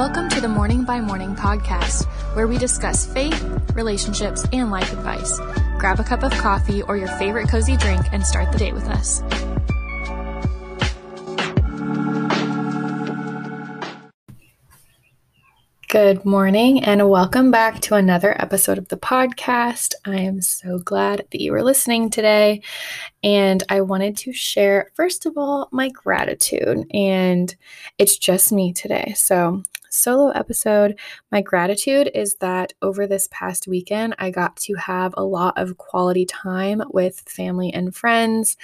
Welcome to the Morning by Morning podcast, where we discuss faith, relationships, and life advice. Grab a cup of coffee or your favorite cozy drink and start the day with us. Good morning and welcome back to another episode of the podcast. I am so glad that you are listening today. And I wanted to share, first of all, my gratitude. And it's just me today. So, solo episode. My gratitude is that over this past weekend, I got to have a lot of quality time with family and friends.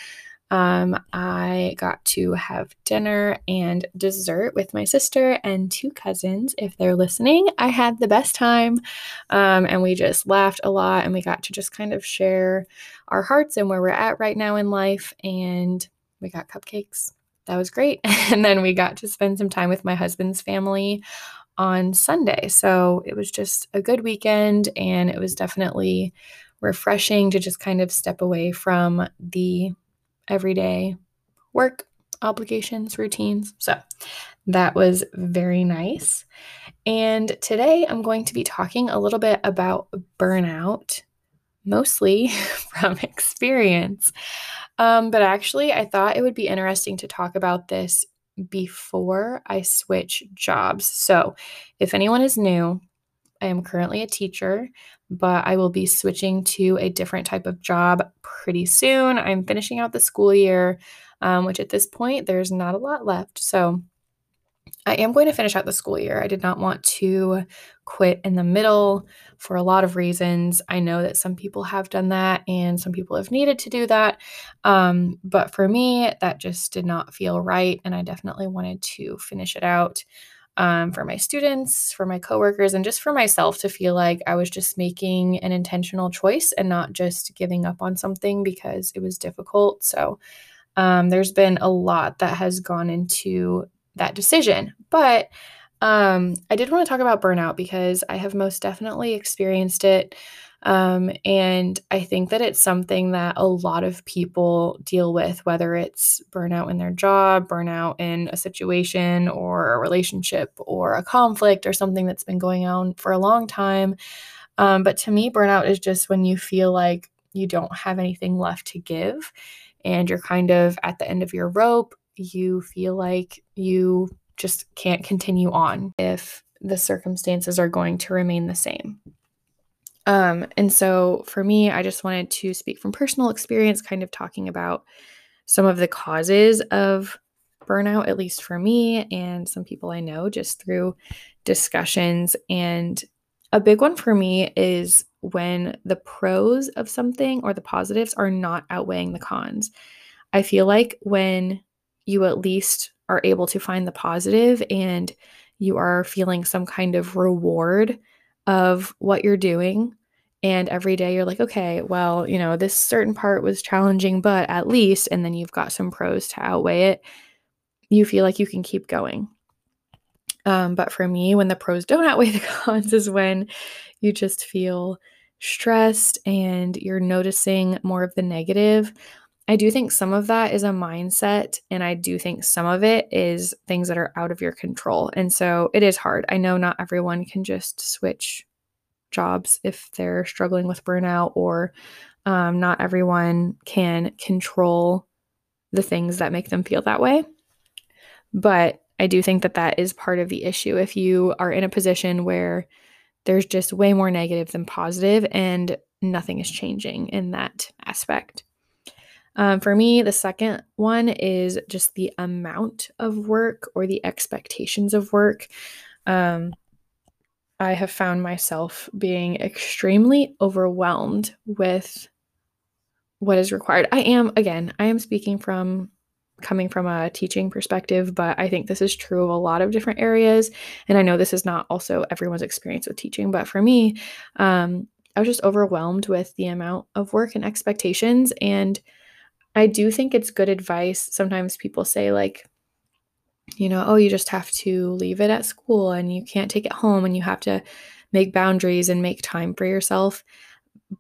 Um, I got to have dinner and dessert with my sister and two cousins. If they're listening, I had the best time. Um, and we just laughed a lot and we got to just kind of share our hearts and where we're at right now in life. And we got cupcakes. That was great. And then we got to spend some time with my husband's family on Sunday. So it was just a good weekend and it was definitely refreshing to just kind of step away from the everyday work obligations, routines. So that was very nice. And today I'm going to be talking a little bit about burnout, mostly from experience. Um, but actually, I thought it would be interesting to talk about this before I switch jobs. So, if anyone is new, I am currently a teacher, but I will be switching to a different type of job pretty soon. I'm finishing out the school year, um, which at this point, there's not a lot left. So I am going to finish out the school year. I did not want to quit in the middle for a lot of reasons. I know that some people have done that and some people have needed to do that. Um, but for me, that just did not feel right. And I definitely wanted to finish it out um, for my students, for my coworkers, and just for myself to feel like I was just making an intentional choice and not just giving up on something because it was difficult. So um, there's been a lot that has gone into that decision. But um, I did want to talk about burnout because I have most definitely experienced it. Um, and I think that it's something that a lot of people deal with, whether it's burnout in their job, burnout in a situation or a relationship or a conflict or something that's been going on for a long time. Um, but to me, burnout is just when you feel like you don't have anything left to give and you're kind of at the end of your rope. You feel like you just can't continue on if the circumstances are going to remain the same. Um, and so for me, I just wanted to speak from personal experience, kind of talking about some of the causes of burnout, at least for me and some people I know, just through discussions. And a big one for me is when the pros of something or the positives are not outweighing the cons. I feel like when you at least are able to find the positive and you are feeling some kind of reward of what you're doing. And every day you're like, okay, well, you know, this certain part was challenging, but at least, and then you've got some pros to outweigh it, you feel like you can keep going. Um, but for me, when the pros don't outweigh the cons, is when you just feel stressed and you're noticing more of the negative. I do think some of that is a mindset, and I do think some of it is things that are out of your control. And so it is hard. I know not everyone can just switch jobs if they're struggling with burnout, or um, not everyone can control the things that make them feel that way. But I do think that that is part of the issue. If you are in a position where there's just way more negative than positive, and nothing is changing in that aspect. Um, for me, the second one is just the amount of work or the expectations of work. Um, I have found myself being extremely overwhelmed with what is required. I am, again, I am speaking from coming from a teaching perspective, but I think this is true of a lot of different areas. And I know this is not also everyone's experience with teaching, but for me, um, I was just overwhelmed with the amount of work and expectations. And I do think it's good advice. Sometimes people say, like, you know, oh, you just have to leave it at school and you can't take it home and you have to make boundaries and make time for yourself.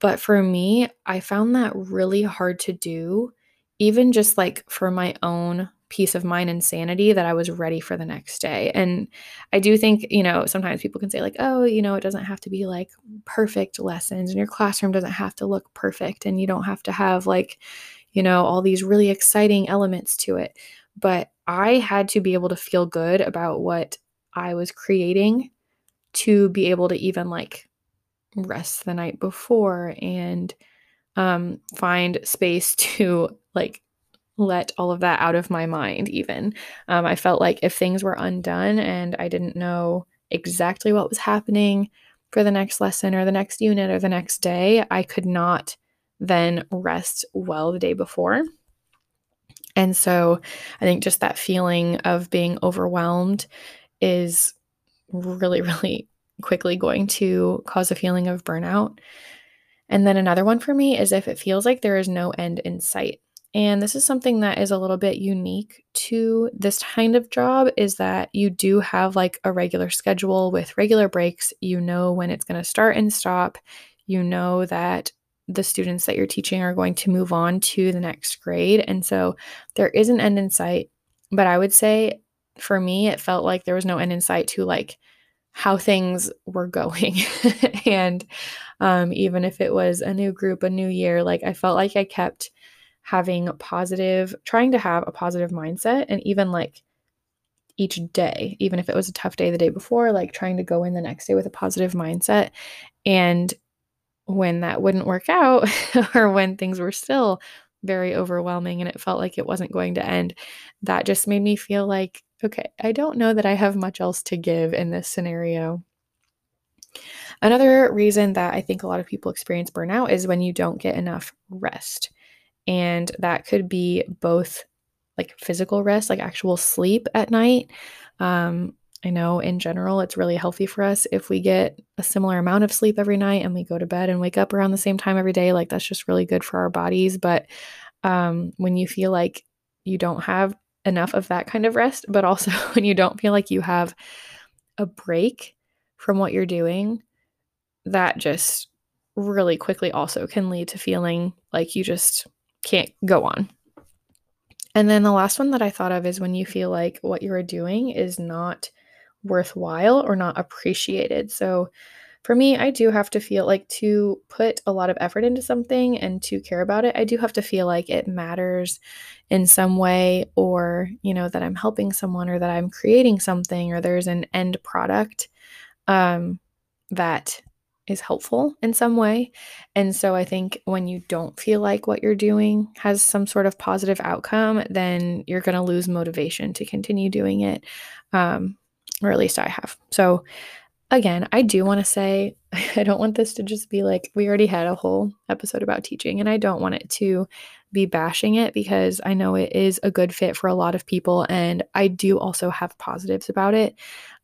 But for me, I found that really hard to do, even just like for my own peace of mind and sanity that I was ready for the next day. And I do think, you know, sometimes people can say, like, oh, you know, it doesn't have to be like perfect lessons and your classroom doesn't have to look perfect and you don't have to have like, you know, all these really exciting elements to it. But I had to be able to feel good about what I was creating to be able to even like rest the night before and um, find space to like let all of that out of my mind, even. Um, I felt like if things were undone and I didn't know exactly what was happening for the next lesson or the next unit or the next day, I could not then rest well the day before. And so I think just that feeling of being overwhelmed is really, really quickly going to cause a feeling of burnout. And then another one for me is if it feels like there is no end in sight. And this is something that is a little bit unique to this kind of job is that you do have like a regular schedule with regular breaks. You know when it's going to start and stop. You know that the students that you're teaching are going to move on to the next grade. And so there is an end in sight. But I would say for me, it felt like there was no end in sight to like how things were going. and um, even if it was a new group, a new year, like I felt like I kept having positive, trying to have a positive mindset. And even like each day, even if it was a tough day the day before, like trying to go in the next day with a positive mindset. And when that wouldn't work out, or when things were still very overwhelming and it felt like it wasn't going to end, that just made me feel like, okay, I don't know that I have much else to give in this scenario. Another reason that I think a lot of people experience burnout is when you don't get enough rest. And that could be both like physical rest, like actual sleep at night. Um, I know in general it's really healthy for us if we get a similar amount of sleep every night and we go to bed and wake up around the same time every day. Like that's just really good for our bodies. But um, when you feel like you don't have enough of that kind of rest, but also when you don't feel like you have a break from what you're doing, that just really quickly also can lead to feeling like you just can't go on. And then the last one that I thought of is when you feel like what you're doing is not worthwhile or not appreciated. So for me, I do have to feel like to put a lot of effort into something and to care about it, I do have to feel like it matters in some way or, you know, that I'm helping someone or that I'm creating something or there's an end product um, that is helpful in some way. And so I think when you don't feel like what you're doing has some sort of positive outcome, then you're going to lose motivation to continue doing it. Um, or at least I have. So again, I do want to say I don't want this to just be like we already had a whole episode about teaching, and I don't want it to be bashing it because I know it is a good fit for a lot of people, and I do also have positives about it.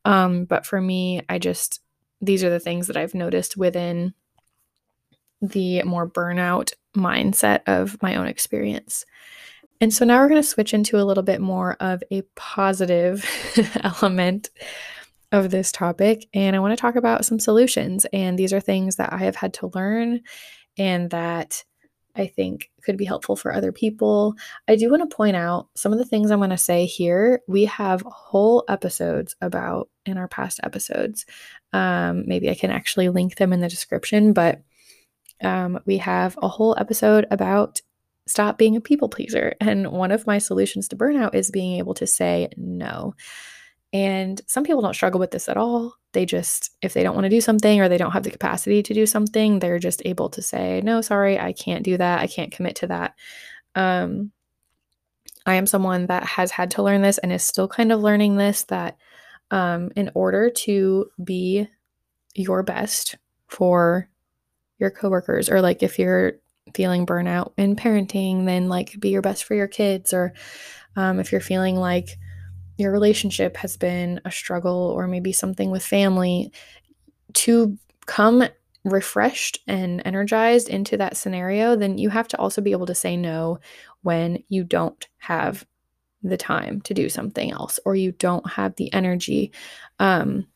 Um, but for me, I just these are the things that I've noticed within the more burnout mindset of my own experience. And so now we're going to switch into a little bit more of a positive element of this topic. And I want to talk about some solutions. And these are things that I have had to learn and that I think could be helpful for other people. I do want to point out some of the things I'm going to say here. We have whole episodes about in our past episodes. Um, maybe I can actually link them in the description, but um, we have a whole episode about stop being a people pleaser. And one of my solutions to burnout is being able to say no. And some people don't struggle with this at all. They just, if they don't want to do something or they don't have the capacity to do something, they're just able to say, no, sorry, I can't do that. I can't commit to that. Um, I am someone that has had to learn this and is still kind of learning this that um, in order to be your best for your coworkers, or like if you're feeling burnout in parenting, then like be your best for your kids, or um, if you're feeling like your relationship has been a struggle or maybe something with family, to come refreshed and energized into that scenario, then you have to also be able to say no when you don't have the time to do something else or you don't have the energy. Um,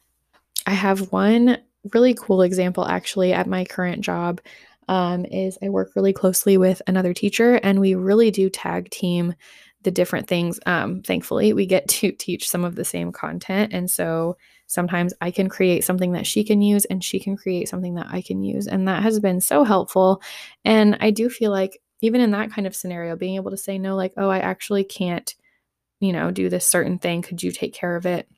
I have one really cool example actually at my current job. Um, is I work really closely with another teacher and we really do tag team the different things. Um, thankfully, we get to teach some of the same content. And so sometimes I can create something that she can use and she can create something that I can use. And that has been so helpful. And I do feel like, even in that kind of scenario, being able to say no, like, oh, I actually can't, you know, do this certain thing. Could you take care of it?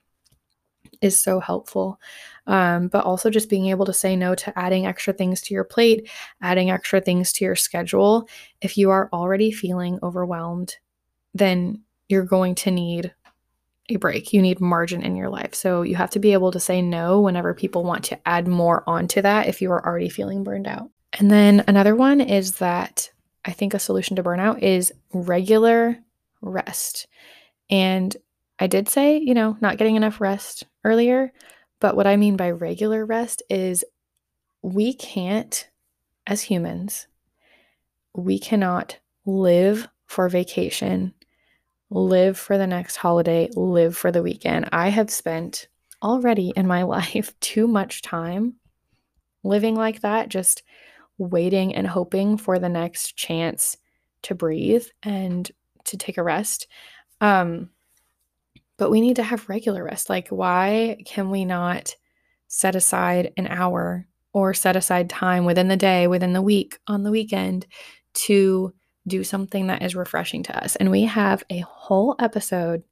Is so helpful. Um, but also just being able to say no to adding extra things to your plate, adding extra things to your schedule. If you are already feeling overwhelmed, then you're going to need a break. You need margin in your life. So you have to be able to say no whenever people want to add more onto that if you are already feeling burned out. And then another one is that I think a solution to burnout is regular rest. And I did say, you know, not getting enough rest earlier, but what I mean by regular rest is we can't, as humans, we cannot live for vacation live for the next holiday, live for the weekend. I have spent already in my life too much time living like that, just waiting and hoping for the next chance to breathe and to take a rest. Um, but we need to have regular rest. Like, why can we not set aside an hour or set aside time within the day, within the week, on the weekend to do something that is refreshing to us. And we have a whole episode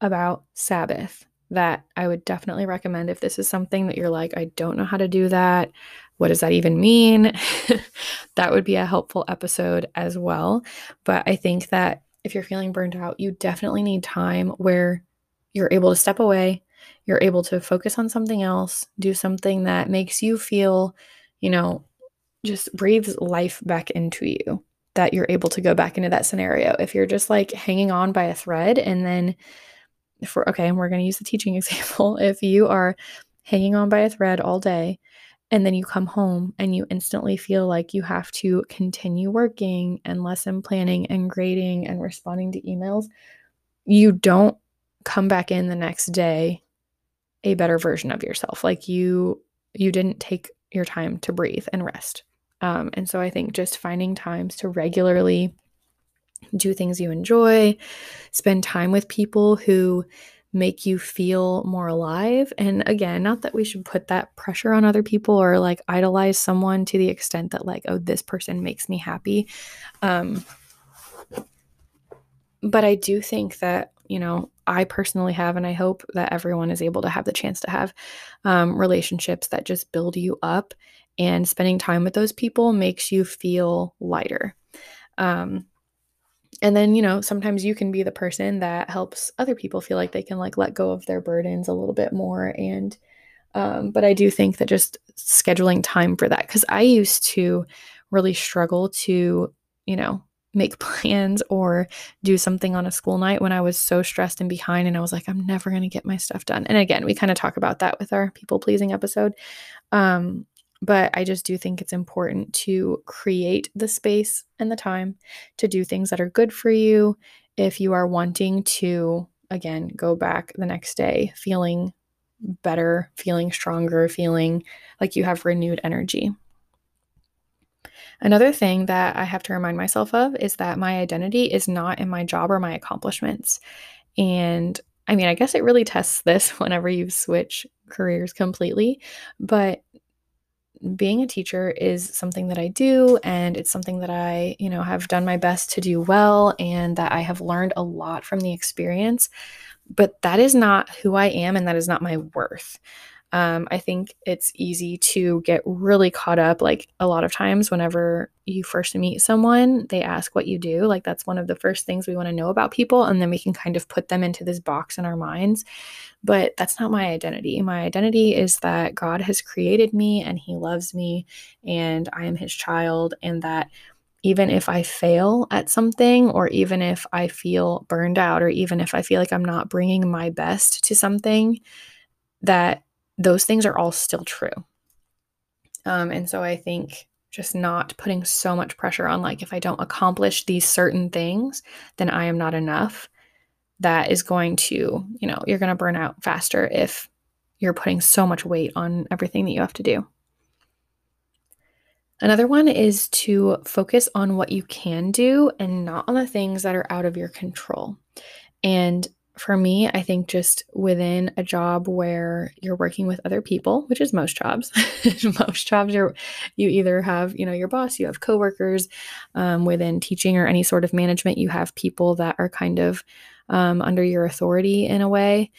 about Sabbath that I would definitely recommend if this is something that you're like, I don't know how to do that. What does that even mean? that would be a helpful episode as well. But I think that if you're feeling burned out, you definitely need time where you're able to step away, you're able to focus on something else, do something that makes you feel, you know, just breathes life back into you that you're able to go back into that scenario. If you're just like hanging on by a thread and then for okay, and we're going to use the teaching example. If you are hanging on by a thread all day and then you come home and you instantly feel like you have to continue working and lesson planning and grading and responding to emails, you don't come back in the next day a better version of yourself. Like you you didn't take your time to breathe and rest. Um, and so I think just finding times to regularly do things you enjoy, spend time with people who make you feel more alive. And again, not that we should put that pressure on other people or like idolize someone to the extent that, like, oh, this person makes me happy. Um, but I do think that, you know, I personally have, and I hope that everyone is able to have the chance to have um, relationships that just build you up and spending time with those people makes you feel lighter. Um, and then you know sometimes you can be the person that helps other people feel like they can like let go of their burdens a little bit more and um, but i do think that just scheduling time for that because i used to really struggle to you know make plans or do something on a school night when i was so stressed and behind and i was like i'm never going to get my stuff done. And again we kind of talk about that with our people pleasing episode. Um, but I just do think it's important to create the space and the time to do things that are good for you. If you are wanting to, again, go back the next day feeling better, feeling stronger, feeling like you have renewed energy. Another thing that I have to remind myself of is that my identity is not in my job or my accomplishments. And I mean, I guess it really tests this whenever you switch careers completely, but being a teacher is something that I do and it's something that I, you know, have done my best to do well and that I have learned a lot from the experience. But that is not who I am and that is not my worth. Um, I think it's easy to get really caught up. Like a lot of times, whenever you first meet someone, they ask what you do. Like that's one of the first things we want to know about people. And then we can kind of put them into this box in our minds. But that's not my identity. My identity is that God has created me and He loves me and I am His child. And that even if I fail at something, or even if I feel burned out, or even if I feel like I'm not bringing my best to something, that those things are all still true. Um, and so I think just not putting so much pressure on, like, if I don't accomplish these certain things, then I am not enough. That is going to, you know, you're going to burn out faster if you're putting so much weight on everything that you have to do. Another one is to focus on what you can do and not on the things that are out of your control. And for me, I think just within a job where you're working with other people, which is most jobs, most jobs you're you either have you know your boss, you have coworkers. Um, within teaching or any sort of management, you have people that are kind of um, under your authority in a way.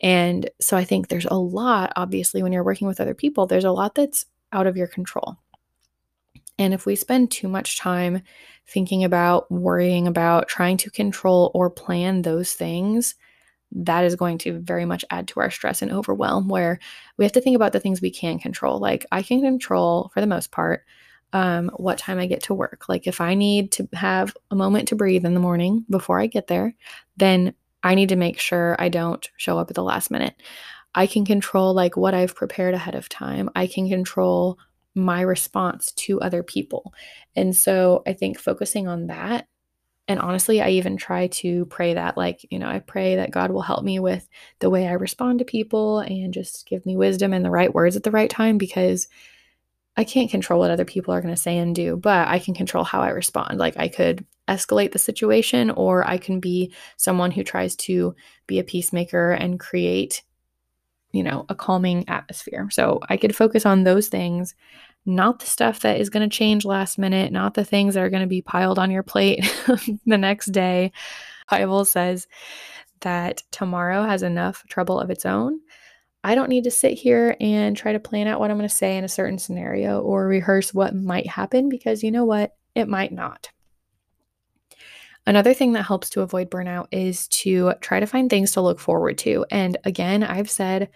And so I think there's a lot, obviously, when you're working with other people, there's a lot that's out of your control. And if we spend too much time thinking about, worrying about, trying to control or plan those things, that is going to very much add to our stress and overwhelm where we have to think about the things we can control. Like I can control for the most part um, what time I get to work. Like if I need to have a moment to breathe in the morning before I get there, then I need to make sure I don't show up at the last minute. I can control like what I've prepared ahead of time. I can control my response to other people. And so I think focusing on that and honestly, I even try to pray that, like, you know, I pray that God will help me with the way I respond to people and just give me wisdom and the right words at the right time because I can't control what other people are going to say and do, but I can control how I respond. Like, I could escalate the situation, or I can be someone who tries to be a peacemaker and create, you know, a calming atmosphere. So I could focus on those things not the stuff that is going to change last minute, not the things that are going to be piled on your plate the next day. Bible says that tomorrow has enough trouble of its own. I don't need to sit here and try to plan out what I'm going to say in a certain scenario or rehearse what might happen because you know what? It might not. Another thing that helps to avoid burnout is to try to find things to look forward to. And again, I've said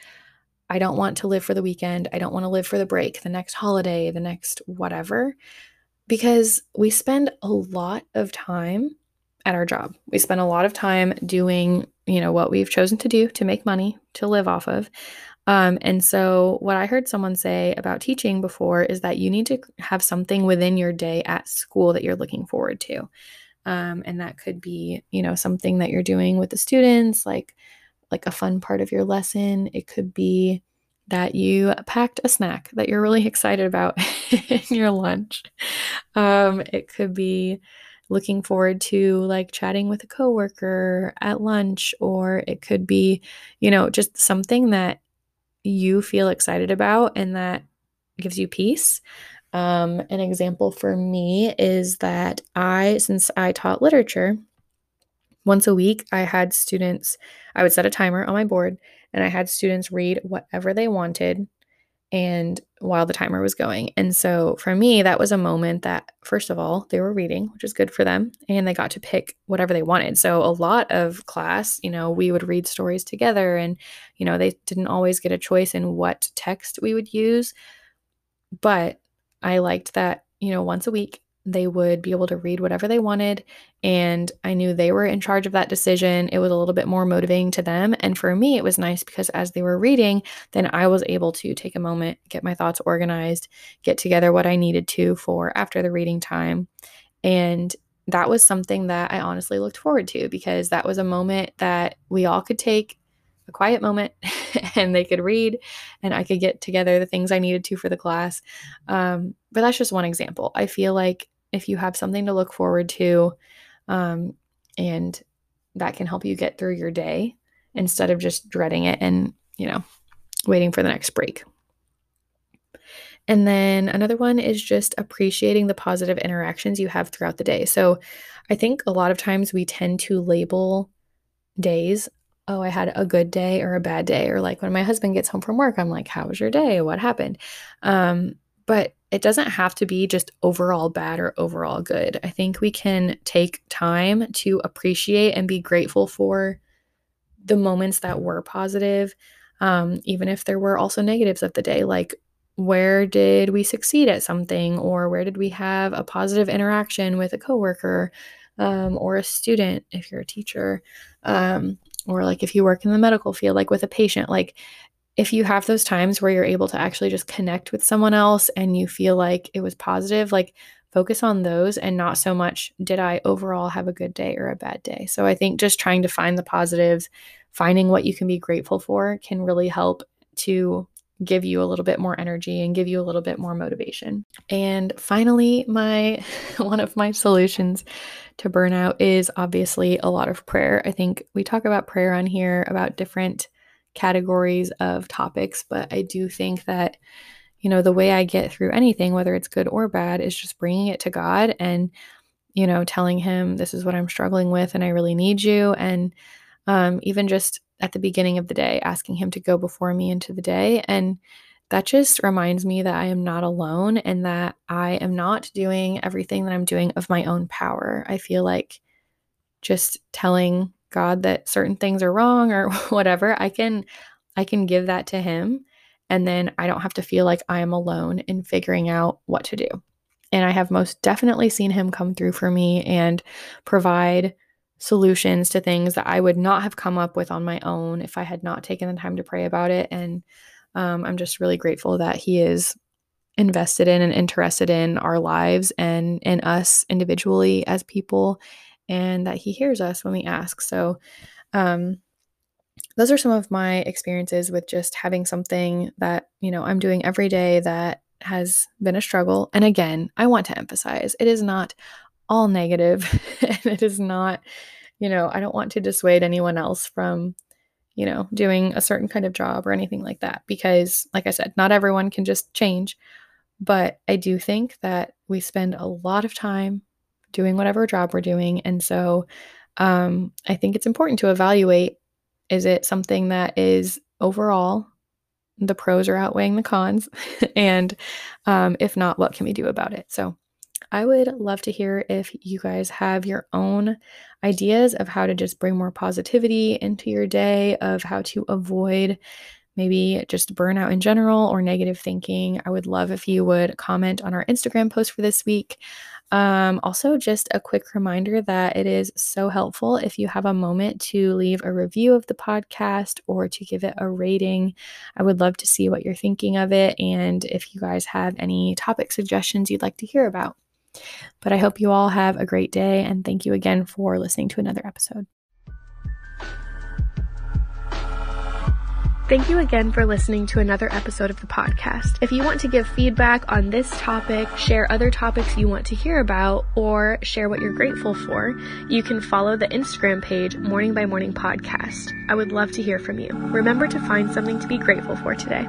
I don't want to live for the weekend. I don't want to live for the break, the next holiday, the next whatever, because we spend a lot of time at our job. We spend a lot of time doing, you know, what we've chosen to do to make money to live off of. Um, and so, what I heard someone say about teaching before is that you need to have something within your day at school that you're looking forward to. Um, and that could be, you know, something that you're doing with the students, like like a fun part of your lesson. It could be that you packed a snack that you're really excited about in your lunch. Um, it could be looking forward to like chatting with a coworker at lunch, or it could be, you know, just something that you feel excited about and that gives you peace. Um, an example for me is that I, since I taught literature, once a week, I had students, I would set a timer on my board and I had students read whatever they wanted and while the timer was going. And so for me, that was a moment that, first of all, they were reading, which is good for them, and they got to pick whatever they wanted. So a lot of class, you know, we would read stories together, and, you know, they didn't always get a choice in what text we would use. But I liked that, you know, once a week, they would be able to read whatever they wanted. And I knew they were in charge of that decision. It was a little bit more motivating to them. And for me, it was nice because as they were reading, then I was able to take a moment, get my thoughts organized, get together what I needed to for after the reading time. And that was something that I honestly looked forward to because that was a moment that we all could take a quiet moment and they could read and I could get together the things I needed to for the class. Um, but that's just one example. I feel like if you have something to look forward to um, and that can help you get through your day instead of just dreading it and you know waiting for the next break. And then another one is just appreciating the positive interactions you have throughout the day. So i think a lot of times we tend to label days oh i had a good day or a bad day or like when my husband gets home from work i'm like how was your day? What happened? Um, but it doesn't have to be just overall bad or overall good. I think we can take time to appreciate and be grateful for the moments that were positive, um, even if there were also negatives of the day. Like, where did we succeed at something, or where did we have a positive interaction with a coworker um, or a student if you're a teacher, um, or like if you work in the medical field, like with a patient. Like, if you have those times where you're able to actually just connect with someone else and you feel like it was positive, like focus on those and not so much did I overall have a good day or a bad day. So I think just trying to find the positives, finding what you can be grateful for can really help to give you a little bit more energy and give you a little bit more motivation. And finally, my one of my solutions to burnout is obviously a lot of prayer. I think we talk about prayer on here about different categories of topics, but I do think that you know, the way I get through anything, whether it's good or bad, is just bringing it to God and, you know, telling Him, this is what I'm struggling with and I really need you. And um, even just at the beginning of the day, asking Him to go before me into the day. And that just reminds me that I am not alone and that I am not doing everything that I'm doing of my own power. I feel like just telling God that certain things are wrong or whatever, I can I can give that to him and then I don't have to feel like I am alone in figuring out what to do. And I have most definitely seen him come through for me and provide solutions to things that I would not have come up with on my own if I had not taken the time to pray about it. And um, I'm just really grateful that he is invested in and interested in our lives and in us individually as people, and that he hears us when we ask. So, um, those are some of my experiences with just having something that, you know, I'm doing every day that has been a struggle. And again, I want to emphasize it is not all negative and it is not, you know, I don't want to dissuade anyone else from, you know, doing a certain kind of job or anything like that because like I said, not everyone can just change. But I do think that we spend a lot of time doing whatever job we're doing. And so um, I think it's important to evaluate is it something that is overall the pros are outweighing the cons? and um, if not, what can we do about it? So I would love to hear if you guys have your own ideas of how to just bring more positivity into your day, of how to avoid maybe just burnout in general or negative thinking. I would love if you would comment on our Instagram post for this week. Um, also, just a quick reminder that it is so helpful if you have a moment to leave a review of the podcast or to give it a rating. I would love to see what you're thinking of it and if you guys have any topic suggestions you'd like to hear about. But I hope you all have a great day and thank you again for listening to another episode. Thank you again for listening to another episode of the podcast. If you want to give feedback on this topic, share other topics you want to hear about, or share what you're grateful for, you can follow the Instagram page Morning by Morning Podcast. I would love to hear from you. Remember to find something to be grateful for today.